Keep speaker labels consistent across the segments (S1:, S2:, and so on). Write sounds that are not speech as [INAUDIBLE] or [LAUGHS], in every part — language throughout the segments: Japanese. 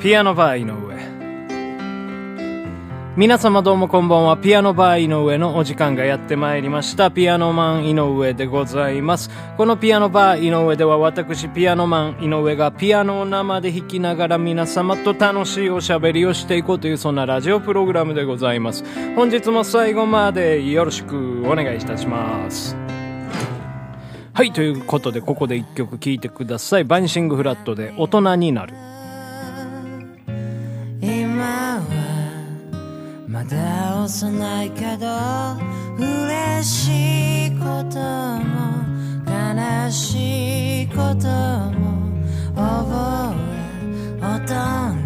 S1: ピアノバー井上。皆様どうもこんばんは。ピアノバー井上のお時間がやってまいりました。ピアノマン井上でございます。このピアノバー井上では私ピアノマン井上がピアノを生で弾きながら皆様と楽しいおしゃべりをしていこうというそんなラジオプログラムでございます。本日も最後までよろしくお願いいたします。はいということでここで一曲聴いてください。バニシングフラットで大人になる。
S2: まだ幼いけど嬉しいことも悲しいことも覚え大人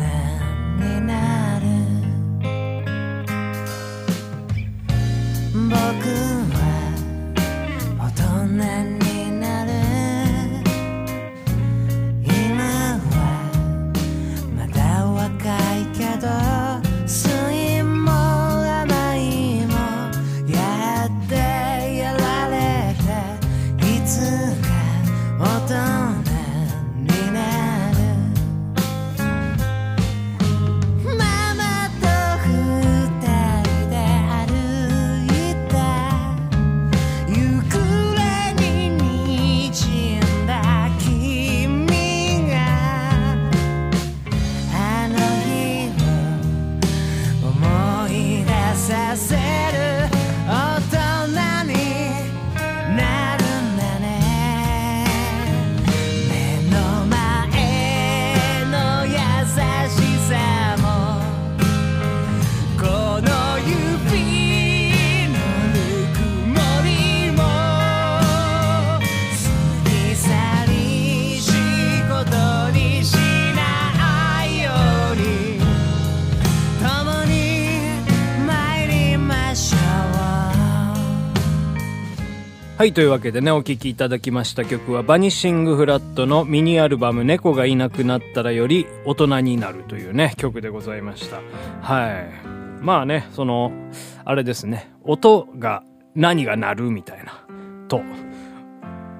S2: はい、という
S1: わけでね、お聴きいただきました曲は、バニッシングフラットのミニアルバム、猫がいなくなったらより大人になるというね、曲でございました。はい。まあね、その、あれですね、音が何が鳴るみたいな、と、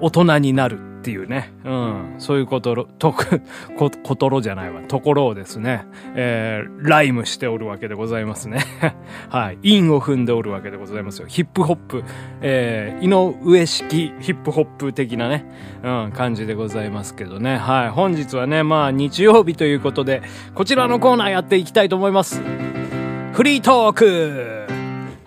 S1: 大人になるっていうね、うん、そういうことろ、とく、[LAUGHS] こ、ことろじゃないわ、ところをですね、えー、ライムしておるわけでございますね。[LAUGHS] はい。韻を踏んでおるわけでございますよ。ヒップホップ、えー、井上式ヒップホップ的なね、うん、感じでございますけどね。はい。本日はね、まあ、日曜日ということで、こちらのコーナーやっていきたいと思います。フリートーク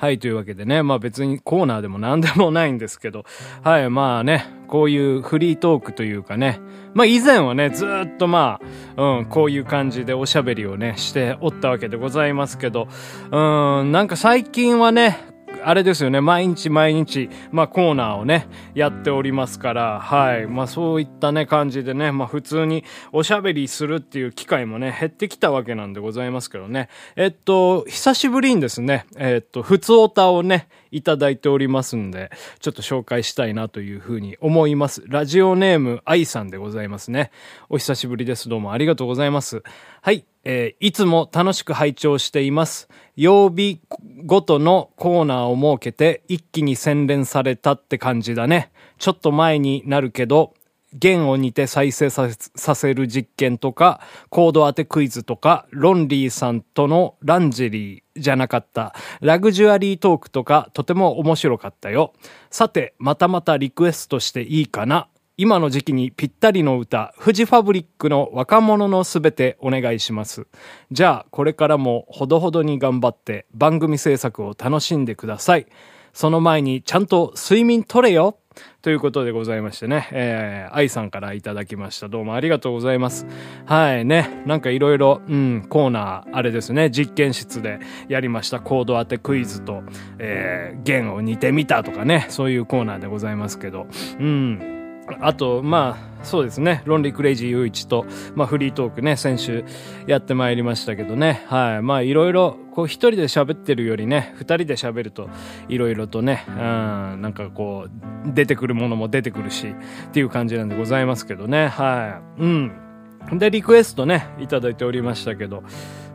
S1: はい、というわけでね、まあ別にコーナーでも何でもないんですけど、はい、まあね、こういうフリートークというかね、まあ以前はね、ずーっとまあ、うん、こういう感じでおしゃべりをね、しておったわけでございますけど、うん、なんか最近はね、あれですよね、毎日毎日、まあコーナーをね、やっておりますから、はい。まあそういったね、感じでね、まあ普通におしゃべりするっていう機会もね、減ってきたわけなんでございますけどね。えっと、久しぶりにですね、えっと、普通オタをね、いただいておりますんで、ちょっと紹介したいなというふうに思います。ラジオネーム、愛さんでございますね。お久しぶりです。どうもありがとうございます。はい。えーいつも楽しく拝聴しています。曜日ごとのコーナーを設けて一気に洗練されたって感じだね。ちょっと前になるけど、弦を似て再生させさせる実験とか、コード当てクイズとか、ロンリーさんとのランジェリーじゃなかった、ラグジュアリートークとか、とても面白かったよ。さて、またまたリクエストしていいかな？今の時期にぴったりの歌、フジファブリックの若者のすべてお願いします。じゃあ、これからもほどほどに頑張って番組制作を楽しんでください。その前にちゃんと睡眠取れよということでございましてね、えー、愛さんからいただきました。どうもありがとうございます。はいね、なんかいろいろ、うん、コーナー、あれですね、実験室でやりましたコード当てクイズと、えー、弦を似てみたとかね、そういうコーナーでございますけど、うん。あと、まあ、そうですね。ロンリークレイジー雄一と、まあ、フリートークね、先週やってまいりましたけどね。はい。まあ、いろいろ、こう、一人で喋ってるよりね、二人で喋ると、いろいろとね、うん、なんかこう、出てくるものも出てくるし、っていう感じなんでございますけどね。はい。うん。で、リクエストね、いただいておりましたけど、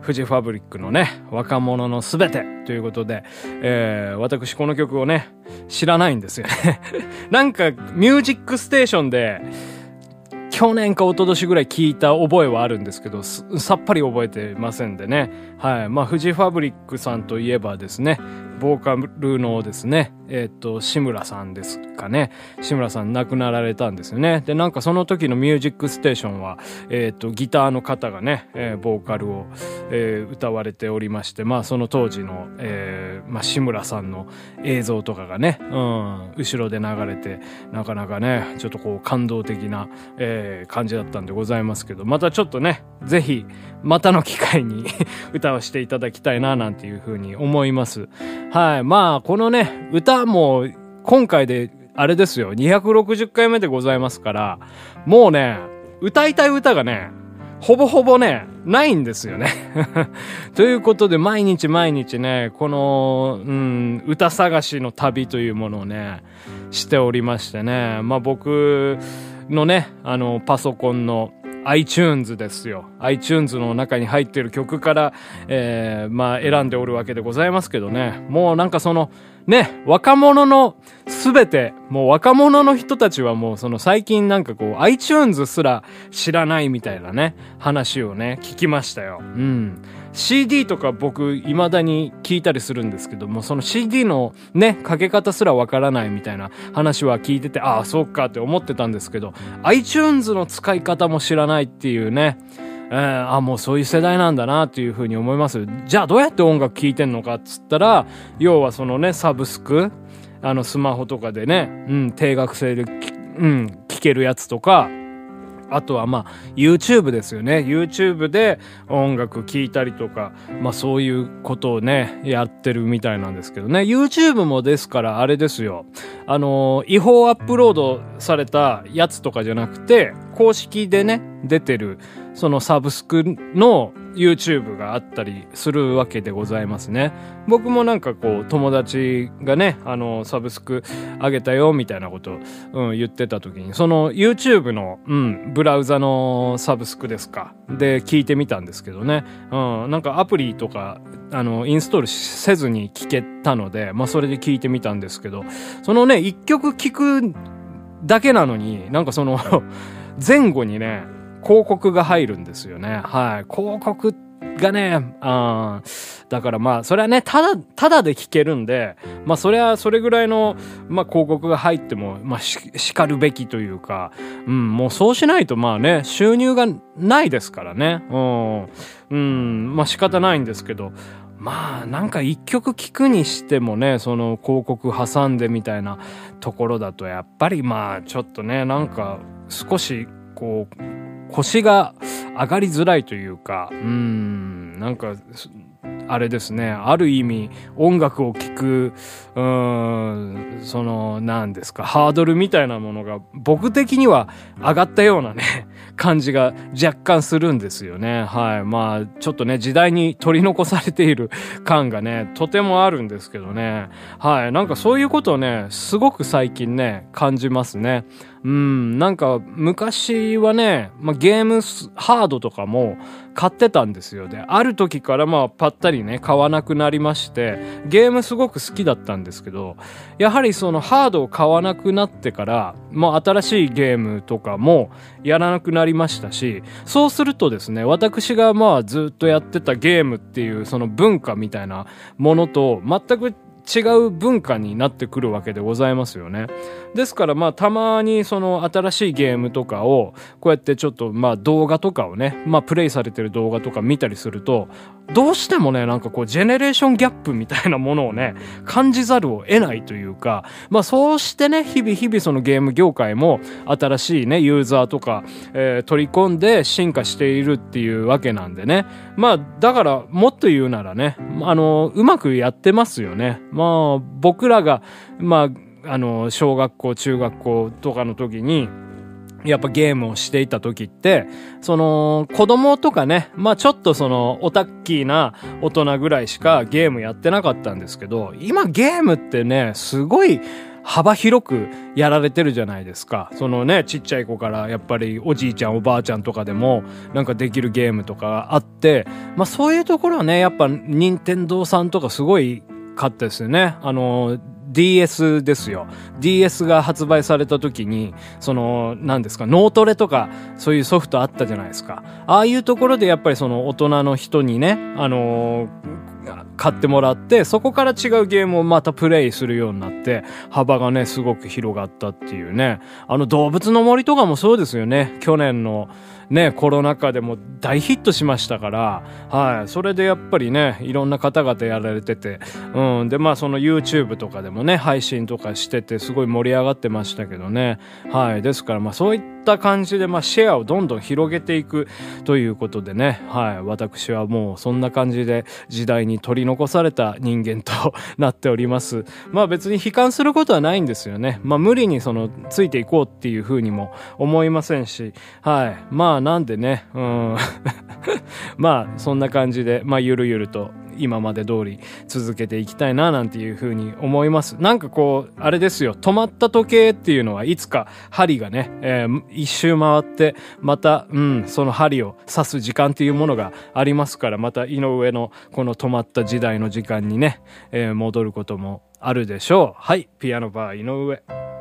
S1: フジファブリックのね、若者のすべてということで、えー、私この曲をね、知らないんですよね。[LAUGHS] なんか、ミュージックステーションで、去年か一昨年ぐらい聞いた覚えはあるんですけど、さっぱり覚えてませんでね。はい。まあ、フジファブリックさんといえばですね、ボーカルのですね、えっ、と、志村さんですかね。志村さん亡くなられたんですよね。で、なんかその時のミュージックステーションは、えっ、と、ギターの方がね、えー、ボーカルを、えー、歌われておりまして、まあその当時の、えー、まあ志村さんの映像とかがね、うん、後ろで流れて、なかなかね、ちょっとこう感動的な、えー、感じだったんでございますけど、またちょっとね、ぜひ、またの機会に [LAUGHS] 歌わせていただきたいな、なんていうふうに思います。はい。まあ、このね、歌もう今回で、あれですよ、260回目でございますから、もうね、歌いたい歌がね、ほぼほぼね、ないんですよね [LAUGHS] ということで、毎日毎日ね、この、うん、歌探しの旅というものをね、しておりましてね、まあ僕のね、あの、パソコンの iTunes ですよ。iTunes の中に入ってる曲から、えー、まあ選んでおるわけでございますけどね。もうなんかその、ね、若者のすべて、もう若者の人たちはもうその最近なんかこう iTunes すら知らないみたいなね、話をね、聞きましたよ。うん。CD とか僕未だに聞いたりするんですけども、その CD のね、かけ方すらわからないみたいな話は聞いてて、ああ、そうかって思ってたんですけど、iTunes の使い方も知らないっていうね、えー、あ、もうそういう世代なんだなっていうふうに思います。じゃあどうやって音楽聴いてんのかっつったら、要はそのね、サブスク、あのスマホとかでね、うん、定額制で、うん、聴けるやつとか、あとはまあ YouTube ですよね。YouTube で音楽聴いたりとか、まあそういうことをね、やってるみたいなんですけどね。YouTube もですからあれですよ。あの、違法アップロードされたやつとかじゃなくて、公式でね、出てる、そのサブスクの YouTube があったりするわけでございますね。僕もなんかこう友達がね、あのサブスク上げたよみたいなこと、うん、言ってた時に、その YouTube の、うん、ブラウザのサブスクですか？で聞いてみたんですけどね。うん、なんかアプリとか、あの、インストールせずに聞けたので、まあそれで聞いてみたんですけど、そのね、一曲聞くだけなのに、なんかその [LAUGHS] 前後にね、広告が入るんですよね。はい。広告がね、あだからまあ、それはね、ただ、ただで聞けるんで、まあ、それはそれぐらいの、まあ、広告が入っても、まあ、し、叱るべきというか、うん、もうそうしないとまあね、収入がないですからね。うん、うん、まあ仕方ないんですけど、まあなんか一曲聴くにしてもねその広告挟んでみたいなところだとやっぱりまあちょっとねなんか少しこう腰が上がりづらいというか、うん、なんか、あれですね、ある意味音楽を聴く、うん、その、何ですか、ハードルみたいなものが僕的には上がったようなね、感じが若干するんですよね。はい。まあ、ちょっとね、時代に取り残されている [LAUGHS] 感がね、とてもあるんですけどね。はい。なんかそういうことをね、すごく最近ね、感じますね。うん、なんか昔はね、まあ、ゲームハードとかも買ってたんですよ。で、ある時からまあぱったりね、買わなくなりまして、ゲームすごく好きだったんですけど、やはりそのハードを買わなくなってから、もう新しいゲームとかもやらなくなりましたし、そうするとですね、私がまあずっとやってたゲームっていうその文化みたいなものと全く違う文化になってくるわけでございますよね。ですからまあたまにその新しいゲームとかをこうやってちょっとまあ動画とかをね、まあプレイされてる動画とか見たりすると、どうしてもね、なんかこうジェネレーションギャップみたいなものをね、感じざるを得ないというか、まあそうしてね、日々日々そのゲーム業界も新しいね、ユーザーとか、えー、取り込んで進化しているっていうわけなんでね。まあだからもっと言うならね、あの、うまくやってますよね。まあ僕らが、まあ、あの、小学校、中学校とかの時に、やっぱゲームをしていた時って、その、子供とかね、まあちょっとその、オタッキーな大人ぐらいしかゲームやってなかったんですけど、今ゲームってね、すごい、幅広くやられてるじゃないですか。そのね、ちっちゃい子からやっぱりおじいちゃんおばあちゃんとかでもなんかできるゲームとかあって、まあそういうところはね、やっぱ任天堂さんとかすごいかったですよね。あの、DS ですよ。DS が発売された時に、その、何ですか、脳トレとか、そういうソフトあったじゃないですか。ああいうところでやっぱりその大人の人にね、あの買ってもらって、そこから違うゲームをまたプレイするようになって、幅がね、すごく広がったっていうね。あの動物の森とかもそうですよね。去年のね、コロナ禍でも大ヒットしましたから、はい。それでやっぱりね、いろんな方々やられてて、うん。で、まあその YouTube とかでもね、配信とかしてて、すごい盛り上がってましたけどね。はい。ですから、まあそういった感じで、まあシェアをどんどん広げていくということでね、はい。私はもうそんな感じで時代に取り残された人間となっております。[LAUGHS] まあ別に悲観することはないんですよね。まあ無理にそのついていこうっていうふうにも思いませんし、はい。まあなんでね、うん。[LAUGHS] まあそんな感じで、まあゆるゆると今まで通り続けていきたいななんていうふうに思います。なんかこう、あれですよ、止まった時計っていうのはいつか針がね、えー一周回って、また、うん、その針を刺す時間っていうものがありますから、また井上のこの止まった時代の時間にね、えー戻ることもあるでしょう。はい、ピアノバー井上。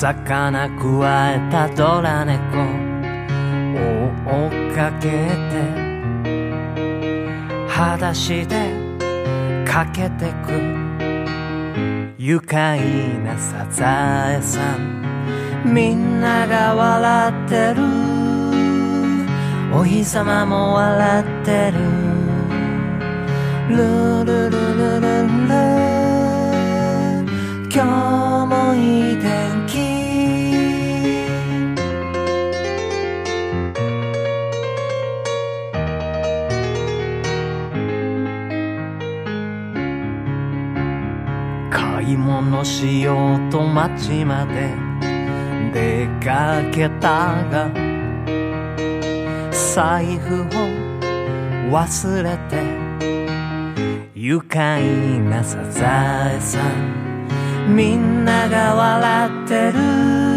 S2: 魚くわえたドラ猫。を追っかけて。裸足で。駆けてく。愉快なサザエさん。みんなが笑ってる。お日様も笑ってる。ルルルルルル今日もいい天気。買い物しようと街まで。出かけたが財布を忘れて。愉快なサザエさん。みんなが笑ってる。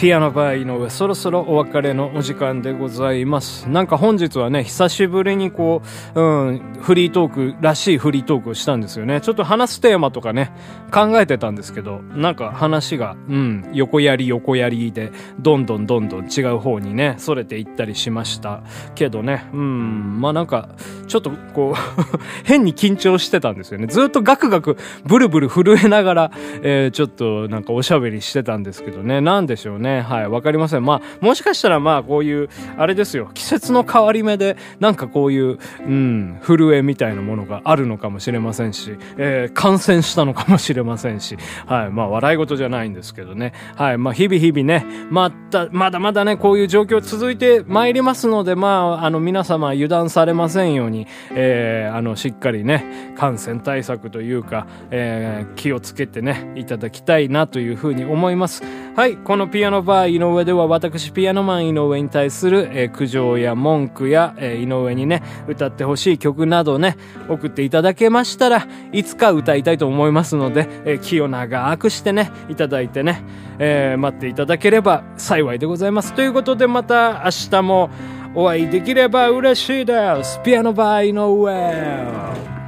S1: ピアノバー井上、そろそろお別れのお時間でございます。なんか本日はね、久しぶりにこう、うん、フリートークらしいフリートークをしたんですよね。ちょっと話すテーマとかね、考えてたんですけど、なんか話が、うん、横やり横やりで、どんどんどんどん違う方にね、逸れていったりしましたけどね、うん、まあなんか、ちょっとこう、[LAUGHS] 変に緊張してたんですよね。ずっとガクガク、ブルブル震えながら、えーちょっとなんかおしゃべりしてたんですけどね、なんでしょうね。ねはい、わかりません。まあ、もしかしたらまあこういう、あれですよ、季節の変わり目で、なんかこういう、うん、震えみたいなものがあるのかもしれませんし、えー感染したのかもしれませんし、はい、まあ笑い事じゃないんですけどね。はい、まあ日々日々ね、また、まだまだね、こういう状況続いてまいりますので、まあ、あの皆様油断されませんように、えーあの、しっかりね、感染対策というか、えー気をつけてね、いただきたいなというふうに思います。はい、このピアノバー井上では私ピアノマン井上に対する、えー苦情や文句や、えー井上にね、歌ってほしい曲などね、送っていただけましたらいつか歌いたいと思いますので、えー気を長くしてね、いただいてね、えー待っていただければ幸いでございます。ということでまた明日もお会いできれば嬉しいです。ピアノバー井上。